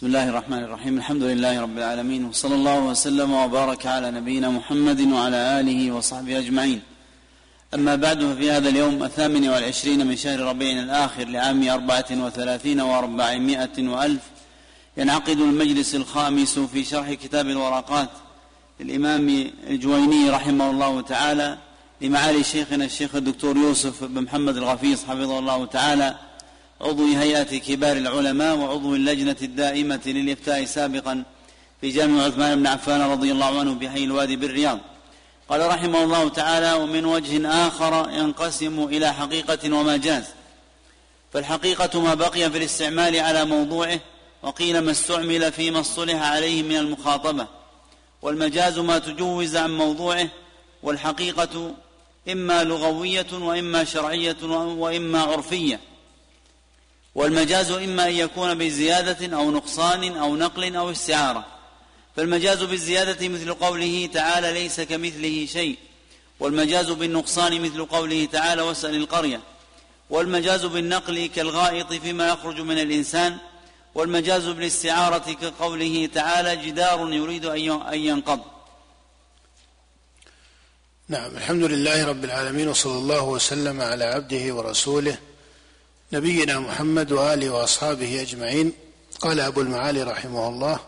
بسم الله الرحمن الرحيم. الحمد لله رب العالمين وصلى الله وسلم وبارك على نبينا محمد وعلى آله وصحبه أجمعين. أما بعد ففي هذا اليوم الثامن والعشرين من شهر ربيع الآخر لعام أربعة وثلاثين وأربعمائة وألف ينعقد المجلس الخامس في شرح كتاب الورقات للإمام الجويني رحمه الله تعالى لمعالي شيخنا الشيخ الدكتور يوسف بن محمد الغفيص حفظه الله تعالى. عضو هيئة كبار العلماء وعضو اللجنة الدائمة للإفتاء سابقا في جامع عثمان بن عفان رضي الله عنه بحي الوادي بالرياض. قال رحمه الله تعالى ومن وجه آخر ينقسم إلى حقيقة ومجاز فالحقيقة ما بقي في الاستعمال على موضوعه وقيل ما استعمل فيما اصطلح عليه من المخاطبة. والمجاز ما تجوز عن موضوعه والحقيقة إما لغوية وإما شرعية وإما عرفية. والمجاز إما أن يكون بزيادة أو نقصان أو نقل أو استعارة. فالمجاز بالزيادة مثل قوله تعالى ليس كمثله شيء والمجاز بالنقصان مثل قوله تعالى واسأل القرية والمجاز بالنقل كالغائط فيما يخرج من الإنسان والمجاز بالاستعارة كقوله تعالى جدار يريد أن ينقض. نعم الحمد لله رب العالمين وصلى الله وسلم على عبده ورسوله نبينا محمد وآله وأصحابه أجمعين. قال أبو المعالي رحمه الله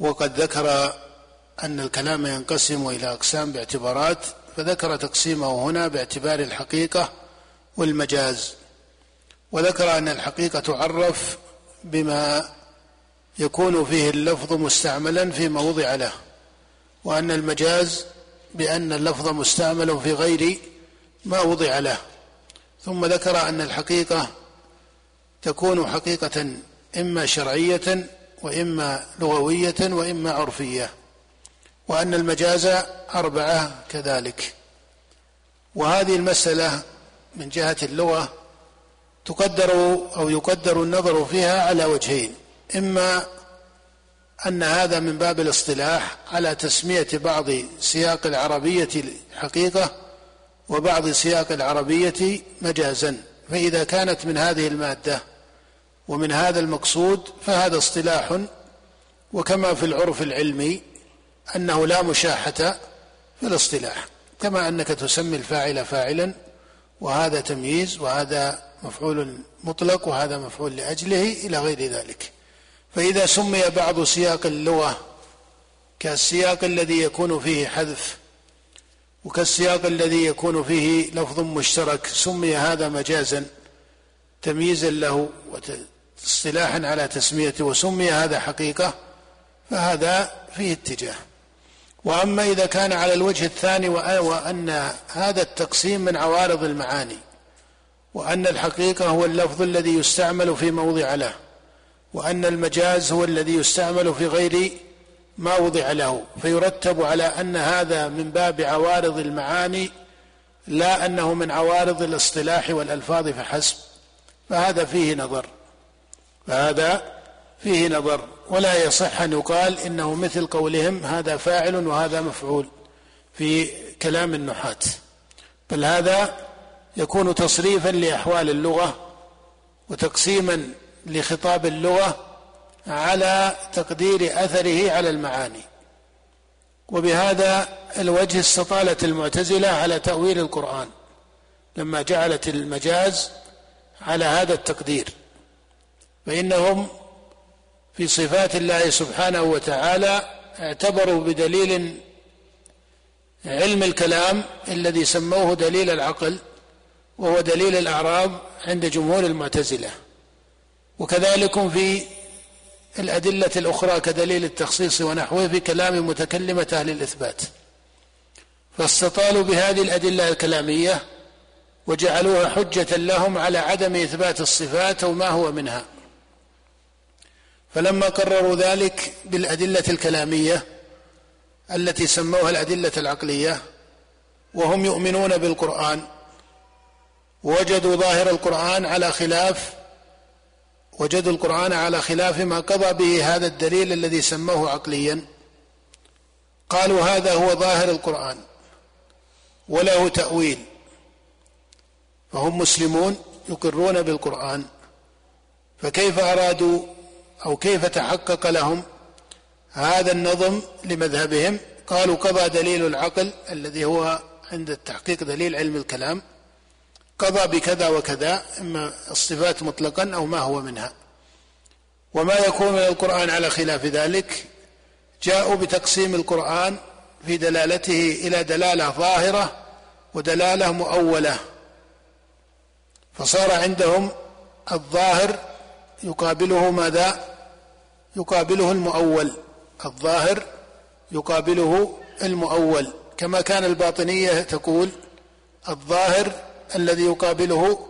وقد ذكر أن الكلام ينقسم إلى أقسام باعتبارات فذكر تقسيمه هنا باعتبار الحقيقة والمجاز. وذكر أن الحقيقة تعرف بما يكون فيه اللفظ مستعملا فيما وضع له وأن المجاز بأن اللفظ مستعمل في غير ما وضع له. ثم ذكر أن الحقيقة تكون حقيقة إما شرعية وإما لغوية وإما عرفية وأن المجاز أربعة كذلك. وهذه المسألة من جهة اللغة تقدر أو يقدر النظر فيها على وجهين إما أن هذا من باب الاصطلاح على تسمية بعض سياق العربية حقيقه وبعض سياق العربية مجازا فإذا كانت من هذه المادة ومن هذا المقصود فهذا اصطلاح وكما في العرف العلمي أنه لا مشاحة في الاصطلاح كما أنك تسمي الفاعل فاعلا وهذا تمييز وهذا مفعول مطلق وهذا مفعول لأجله إلى غير ذلك. فإذا سمي بعض سياق اللغة كالسياق الذي يكون فيه حذف وكالسياق الذي يكون فيه لفظ مشترك سمي هذا مجازا تمييزا له واصطلاحا على تسميته وسمي هذا حقيقة فهذا فيه اتجاه. وأما إذا كان على الوجه الثاني وأن هذا التقسيم من عوارض المعاني وأن الحقيقة هو اللفظ الذي يستعمل في موضع له وأن المجاز هو الذي يستعمل في غير ما وضع له فيرتب على أن هذا من باب عوارض المعاني لا أنه من عوارض الاصطلاح والألفاظ فحسب. فهذا فيه نظر. فهذا فيه نظر. ولا يصح أن يقال إنه مثل قولهم هذا فاعل وهذا مفعول في كلام النحاة. بل هذا يكون تصريفا لأحوال اللغة وتقسيما لخطاب اللغة على تقدير أثره على المعاني. وبهذا الوجه استطالت المعتزلة على تأويل القرآن لما جعلت المجاز على هذا التقدير. فإنهم في صفات الله سبحانه وتعالى اعتبروا بدليل علم الكلام الذي سموه دليل العقل وهو دليل الاعراض عند جمهور المعتزلة. وكذلك في الأدلة الأخرى كدليل التخصيص ونحوه في كلام متكلمة أهل الإثبات. فاستطالوا بهذه الأدلة الكلامية وجعلوها حجة لهم على عدم إثبات الصفات أو ما هو منها. فلما قرروا ذلك بالأدلة الكلامية التي سموها الأدلة العقلية وهم يؤمنون بالقرآن ووجدوا ظاهر القرآن على خلاف وجدوا القرآن على خلاف ما قضى به هذا الدليل الذي سموه عقليا. قالوا هذا هو ظاهر القرآن وله تأويل. فهم مسلمون يقرون بالقرآن. فكيف أرادوا أو كيف تحقق لهم هذا النظم لمذهبهم؟ قالوا قضى دليل العقل الذي هو عند التحقيق دليل علم الكلام. قضى بكذا وكذا إما الصفات مطلقا أو ما هو منها. وما يكون من القرآن على خلاف ذلك جاءوا بتقسيم القرآن في دلالته إلى دلالة ظاهرة ودلالة مؤولة. فصار عندهم الظاهر يقابله ماذا؟ يقابله المؤول. الظاهر يقابله المؤول. كما كان الباطنية تقول الظاهر الذي يقابله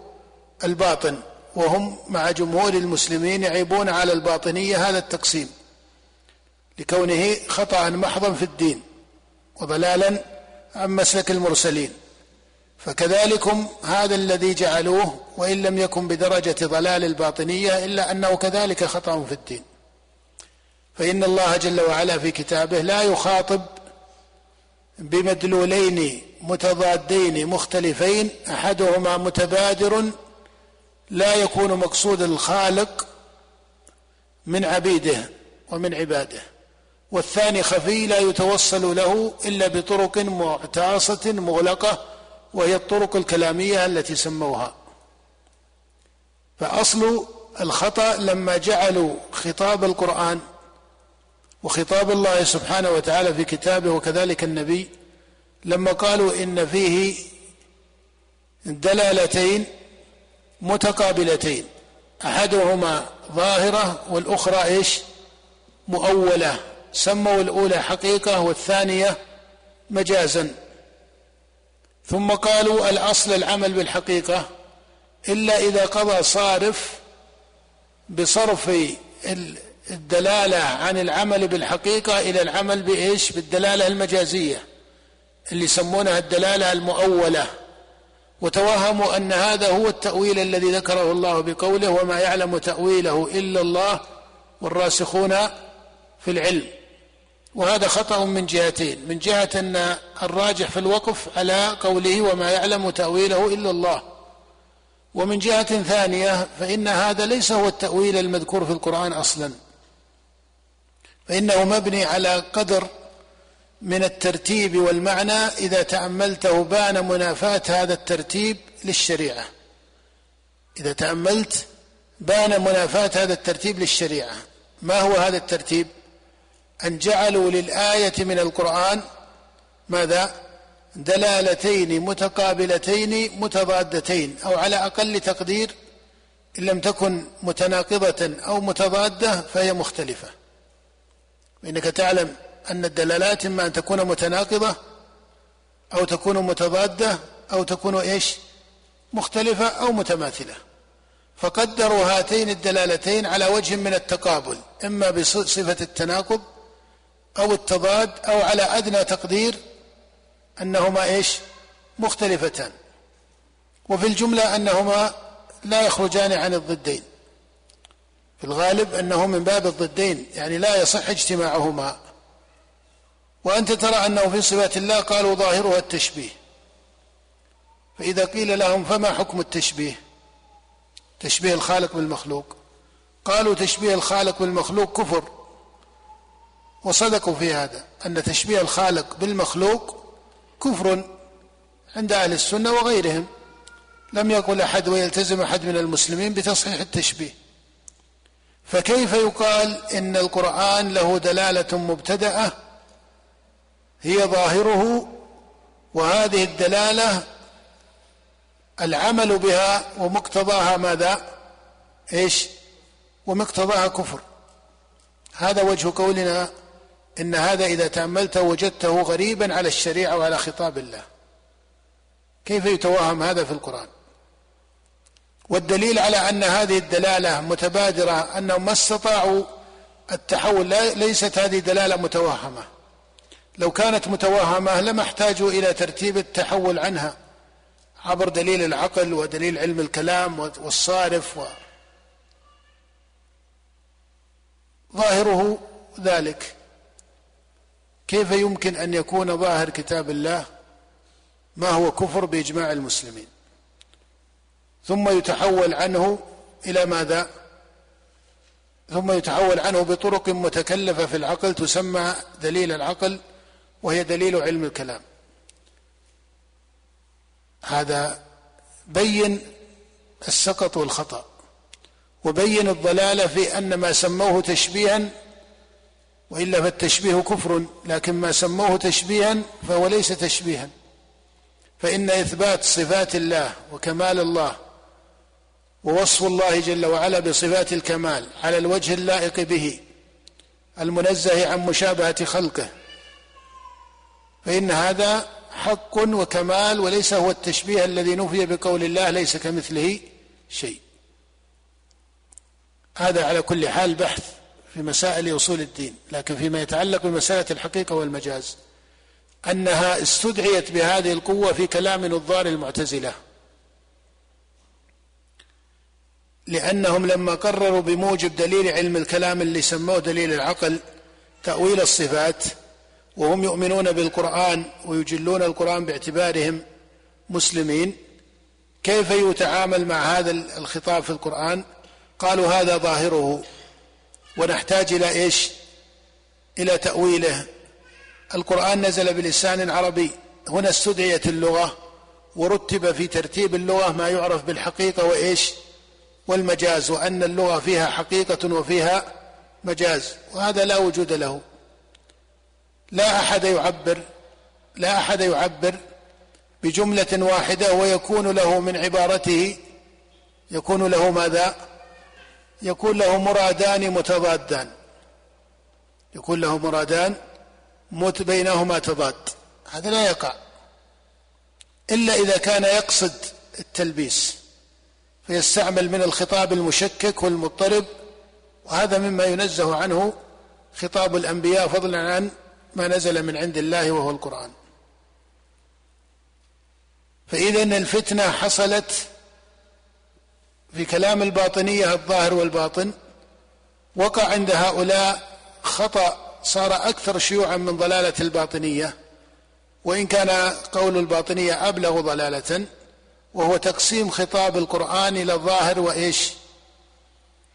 الباطن وهم مع جمهور المسلمين يعيبون على الباطنية هذا التقسيم لكونه خطأ محضا في الدين وضلالا عن مسلك المرسلين. فكذلكم هذا الذي جعلوه وإن لم يكن بدرجة ضلال الباطنية إلا أنه كذلك خطأ في الدين. فإن الله جل وعلا في كتابه لا يخاطب بمدلولين متضادين مختلفين أحدهما متبادر لا يكون مقصود الخالق من عبيده ومن عباده والثاني خفي لا يتوصل له إلا بطرق معتاصه مغلقة وهي الطرق الكلامية التي سموها. فأصل الخطأ لما جعلوا خطاب القرآن وخطاب الله سبحانه وتعالى في كتابه وكذلك النبي لما قالوا إن فيه دلالتين متقابلتين أحدهما ظاهرة والأخرى إيش؟ مؤولة سموا الأولى حقيقة والثانية مجازا. ثم قالوا الأصل العمل بالحقيقة إلا إذا قضى صارف بصرف الدلالة عن العمل بالحقيقة إلى العمل بإيش؟ بالدلالة المجازية. اللي يسمونها الدلالة المؤولة وتوهموا أن هذا هو التأويل الذي ذكره الله بقوله وما يعلم تأويله إلا الله والراسخون في العلم وهذا خطأ من جهتين من جهة أن الراجح في الوقف على قوله وما يعلم تأويله إلا الله ومن جهة ثانية فإن هذا ليس هو التأويل المذكور في القرآن أصلا فإنه مبني على قدر من الترتيب والمعنى إذا تاملته بان منافاة هذا الترتيب للشريعة. إذا تأملت بان منافاة هذا الترتيب للشريعة. ما هو هذا الترتيب؟ أن جعلوا للآية من القرآن ماذا؟ دلالتين متقابلتين متضادتين أو على أقل تقدير إن لم تكن متناقضة أو متضادة فهي مختلفة. فانك تعلم أن الدلالات إما أن تكون متناقضة أو تكون متضادة أو تكون إيش؟ مختلفة أو متماثلة. فقدروا هاتين الدلالتين على وجه من التقابل إما بصفة التناقض أو التضاد أو على أدنى تقدير أنهما إيش؟ مختلفتان. وفي الجملة أنهما لا يخرجان عن الضدين. في الغالب أنه من باب الضدين يعني لا يصح اجتماعهما. وأنت ترى أنه في صفات الله قالوا ظاهرها التشبيه. فإذا قيل لهم فما حكم التشبيه؟ تشبيه الخالق بالمخلوق. قالوا تشبيه الخالق بالمخلوق كفر. وصدقوا في هذا أن تشبيه الخالق بالمخلوق كفر عند أهل السنة وغيرهم. لم يقل أحد ويلتزم أحد من المسلمين بتصحيح التشبيه. فكيف يقال إن القرآن له دلالة مبتدأة هي ظاهره وهذه الدلالة العمل بها ومقتضاها ماذا؟ إيش؟ ومقتضاها كفر. هذا وجه قولنا إن هذا إذا تاملته وجدته غريبا على الشريعة وعلى خطاب الله. كيف يتوهم هذا في القرآن؟ والدليل على أن هذه الدلالة متبادرة أنهم ما استطاعوا التحول ليست هذه دلاله متوهمة. لو كانت متوهمة لما احتاجوا إلى ترتيب التحول عنها عبر دليل العقل ودليل علم الكلام والصارف و ظاهره ذلك. كيف يمكن أن يكون ظاهر كتاب الله ما هو كفر بإجماع المسلمين؟ ثم يتحول عنه إلى ماذا؟ ثم يتحول عنه بطرق متكلفة في العقل تسمى دليل العقل وهي دليل علم الكلام. هذا بين السقط والخطأ وبين الضلالة في أن ما سموه تشبيها وإلا فالتشبيه كفر لكن ما سموه تشبيها فهو ليس تشبيها. فإن إثبات صفات الله وكمال الله ووصف الله جل وعلا بصفات الكمال على الوجه اللائق به المنزه عن مشابهة خلقه فإن هذا حق وكمال وليس هو التشبيه الذي نفي بقول الله ليس كمثله شيء. هذا على كل حال بحث في مسائل أصول الدين لكن فيما يتعلق بمسألة الحقيقة والمجاز أنها استدعيت بهذه القوة في كلام نظار المعتزلة. لأنهم لما قرروا بموجب دليل علم الكلام اللي سموه دليل العقل تأويل الصفات وهم يؤمنون بالقرآن ويجلون القرآن باعتبارهم مسلمين. كيف يتعامل مع هذا الخطاب في القرآن؟ قالوا هذا ظاهره ونحتاج إلى إيش؟ إلى تأويله. القرآن نزل بلسان عربي. هنا استدعيت اللغة ورتب في ترتيب اللغة ما يعرف بالحقيقة وإيش؟ والمجاز وأن اللغة فيها حقيقة وفيها مجاز وهذا لا وجود له. لا أحد يعبر لا أحد يعبر بجملة واحدة ويكون له من عبارته يكون له ماذا؟ يكون له مرادان متضادان. يكون له مرادان مت بينهما تضاد. هذا لا يقع. إلا إذا كان يقصد التلبيس. فيستعمل من الخطاب المشكك والمضطرب وهذا مما ينزه عنه خطاب الأنبياء فضلا عن ما نزل من عند الله وهو القرآن. فإذا الفتنة حصلت في كلام الباطنية الظاهر والباطن. وقع عند هؤلاء خطأ صار أكثر شيوعا من ضلالة الباطنية. وإن كان قول الباطنية أبلغ ضلالة وهو تقسيم خطاب القرآن إلى ظاهر وإيش؟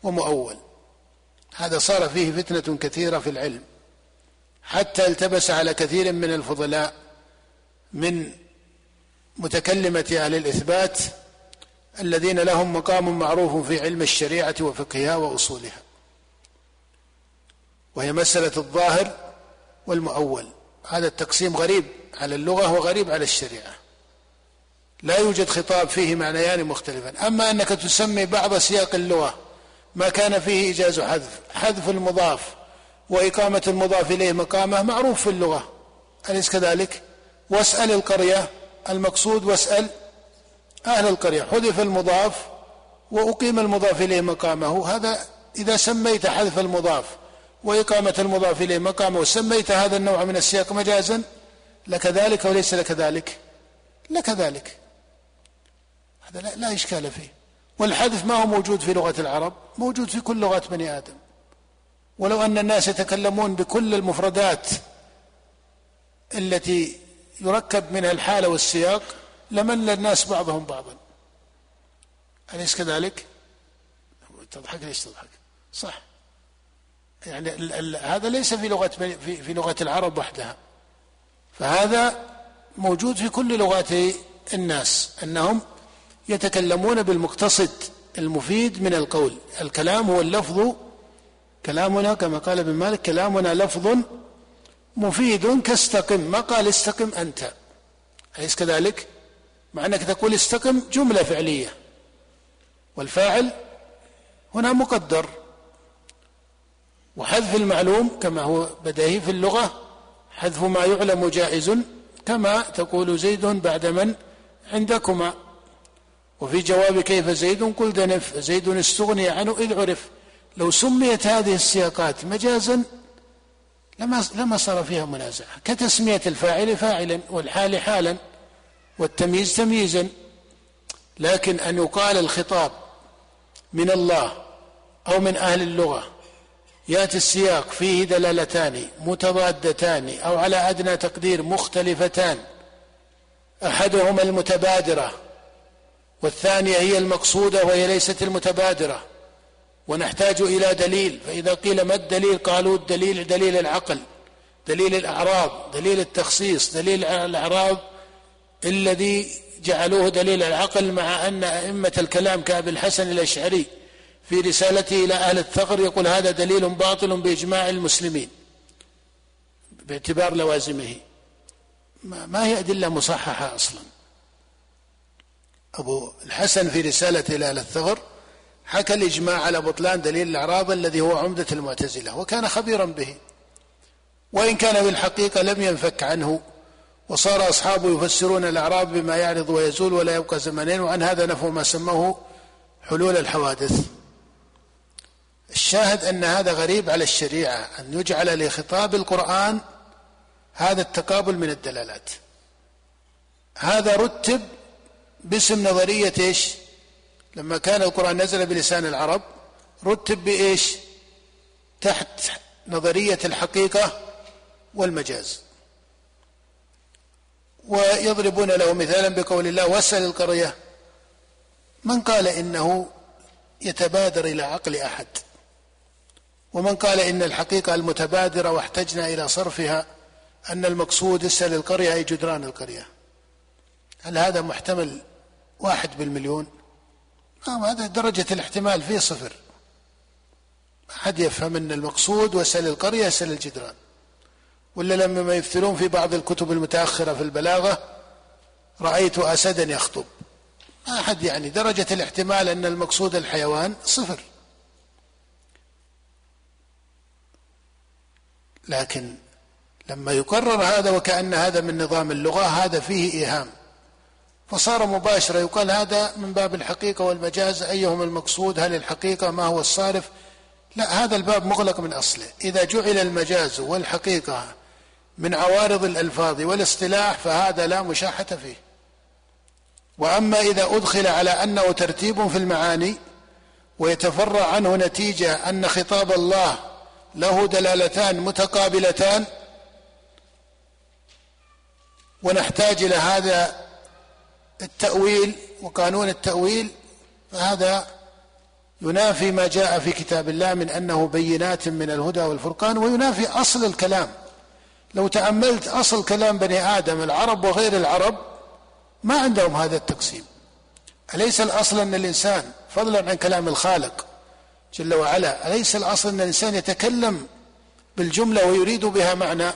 ومؤول. هذا صار فيه فتنة كثيرة في العلم. حتى التبس على كثير من الفضلاء من متكلمة أهل الإثبات الذين لهم مقام معروف في علم الشريعة وفقهها وأصولها. وهي مسألة الظاهر والمؤول. هذا التقسيم غريب على اللغة وغريب على الشريعة. لا يوجد خطاب فيه معنيان مختلفا أما أنك تسمي بعض سياق اللغة ما كان فيه إيجاز حذف حذف المضاف وإقامة المضاف إليه مقامه معروف في اللغة. أليس كذلك؟ واسأل القرية المقصود واسأل أهل القرية. حذف المضاف وأقيم المضاف إليه مقامه. هذا إذا سميت حذف المضاف وإقامة المضاف إليه مقامه وسميت هذا النوع من السياق مجازا لك ذلك وليس لك ذلك لك ذلك هذا لا, لا إشكال فيه. والحذف ما هو موجود في لغة العرب؟ موجود في كل لغات بني آدم. ولو أن الناس يتكلمون بكل المفردات التي يركب منها الحالة والسياق لمل الناس بعضهم بعضا. أليس كذلك؟ تضحك؟ ليش تضحك؟ صح. يعني ال ال هذا ليس في لغة في, في لغة العرب وحدها. فهذا موجود في كل لغات الناس أنهم يتكلمون بالمقتصد المفيد من القول. الكلام هو اللفظ كلامنا كما قال ابن مالك كلامنا لفظ مفيد كاستقم. ما قال استقم أنت؟ أليس كذلك؟ مع أنك تقول استقم جملة فعلية. والفاعل هنا مقدر. وحذف المعلوم كما هو بديهي في اللغة حذف ما يعلم جائز كما تقول زيد بعد من عندكما. وفي جواب كيف زيد؟ قل دنف زيد استغني عنه إذ عرف. لو سميت هذه السياقات مجازا لما لما صار فيها منازعة. كتسمية الفاعل فاعلا والحال حالا والتمييز تمييزا. لكن أن يقال الخطاب من الله أو من أهل اللغة يأتي السياق فيه دلالتان متضادتان أو على أدنى تقدير مختلفتان. أحدهما المتبادرة والثانية هي المقصودة وهي ليست المتبادرة. ونحتاج إلى دليل فإذا قيل ما الدليل؟ قالوا الدليل دليل العقل دليل الأعراض دليل التخصيص دليل الأعراض الذي جعلوه دليل العقل مع أن أئمة الكلام كأبي الحسن الأشعري في رسالته إلى أهل الثغر يقول هذا دليل باطل بإجماع المسلمين باعتبار لوازمه. ما هي أدلة مصححة أصلا؟ أبو الحسن في رسالة إلى أهل الثغر حكى الإجماع على بطلان دليل الأعراض الذي هو عمدة المعتزلة وكان خبيرا به. وإن كان بالحقيقة لم ينفك عنه. وصار أصحابه يفسرون الأعراض بما يعرض ويزول ولا يبقى زمنين وعن هذا نفوا ما سموه حلول الحوادث. الشاهد أن هذا غريب على الشريعة أن يجعل لخطاب القرآن هذا التقابل من الدلالات. هذا رتب باسم نظرية إيش؟ لما كان القرآن نزل بلسان العرب رتب بإيش؟ تحت نظرية الحقيقة والمجاز. ويضربون له مثالا بقول الله واسأل القرية من قال إنه يتبادر إلى عقل أحد؟ ومن قال إن الحقيقة المتبادرة واحتجنا إلى صرفها أن المقصود اسأل القرية أي جدران القرية؟ هل هذا محتمل واحد بالمليون؟ نعم هذا درجة الاحتمال فيه صفر. أحد يفهم أن المقصود واسأل القرية اسأل الجدران. ولا لما يفترون في بعض الكتب المتأخرة في البلاغة رأيت أسدا يخطب. ما أحد يعني درجة الاحتمال أن المقصود الحيوان صفر. لكن لما يقرر هذا وكأن هذا من نظام اللغة هذا فيه إيهام. فصار مباشرة. يقال هذا من باب الحقيقة والمجاز. أيهما المقصود؟ هل الحقيقة ما هو الصارف؟ لا هذا الباب مغلق من أصله. إذا جعل المجاز والحقيقة من عوارض الألفاظ والاصطلاح فهذا لا مشاحة فيه. وأما إذا أدخل على أنه ترتيب في المعاني ويتفرع عنه نتيجة أن خطاب الله له دلالتان متقابلتان ونحتاج إلى هذا التأويل وقانون التأويل فهذا ينافي ما جاء في كتاب الله من أنه بينات من الهدى والفرقان وينافي أصل الكلام. لو تأملت أصل كلام بني آدم العرب وغير العرب ما عندهم هذا التقسيم. أليس الأصل أن الإنسان فضلا عن كلام الخالق جل وعلا أليس الأصل أن الإنسان يتكلم بالجملة ويريد بها معنى؟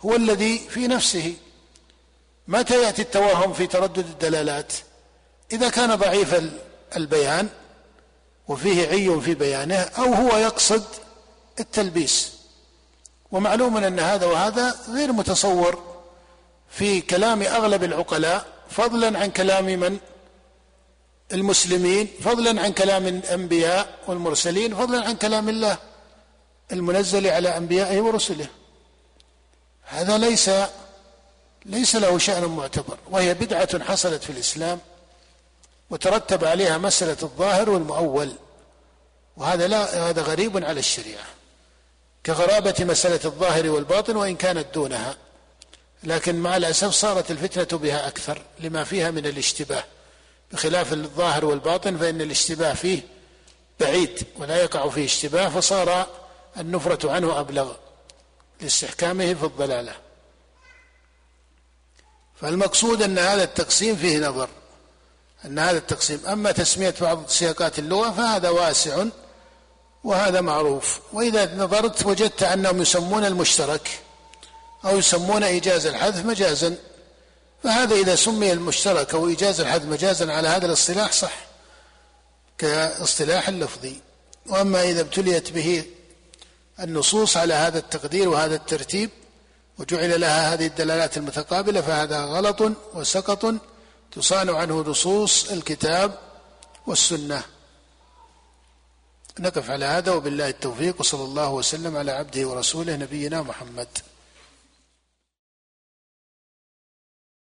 هو الذي في نفسه متى يأتي التوهم في تردد الدلالات؟ إذا كان ضعيف البيان وفيه عي في بيانه أو هو يقصد التلبيس. ومعلوم أن هذا وهذا غير متصور في كلام أغلب العقلاء فضلا عن كلام من؟ المسلمين فضلا عن كلام الأنبياء والمرسلين فضلا عن كلام الله المنزل على أنبيائه ورسله. هذا ليس ليس له شأن معتبر وهي بدعة حصلت في الإسلام وترتب عليها مسألة الظاهر والمؤول وهذا لا هذا غريب على الشريعة. كغرابة مسألة الظاهر والباطن وإن كانت دونها لكن مع الأسف صارت الفتنة بها أكثر لما فيها من الاشتباه. بخلاف الظاهر والباطن فإن الاشتباه فيه بعيد ولا يقع فيه اشتباه فصار النفرة عنه أبلغ لاستحكامه في الضلالة. فالمقصود أن هذا التقسيم فيه نظر أن هذا التقسيم أما تسمية بعض سياقات اللغة فهذا واسع وهذا معروف. وإذا نظرت وجدت أنهم يسمون المشترك أو يسمون إيجاز الحذف مجازا فهذا إذا سمي المشترك أو إيجاز الحذف مجازا على هذا الاصطلاح صح كاصطلاح اللفظي وأما إذا ابتليت به النصوص على هذا التقدير وهذا الترتيب وجعل لها هذه الدلالات المتقابلة فهذا غلط وسقط. تصان عنه نصوص الكتاب والسنة. نقف على هذا وبالله التوفيق وصلى الله وسلم على عبده ورسوله نبينا محمد.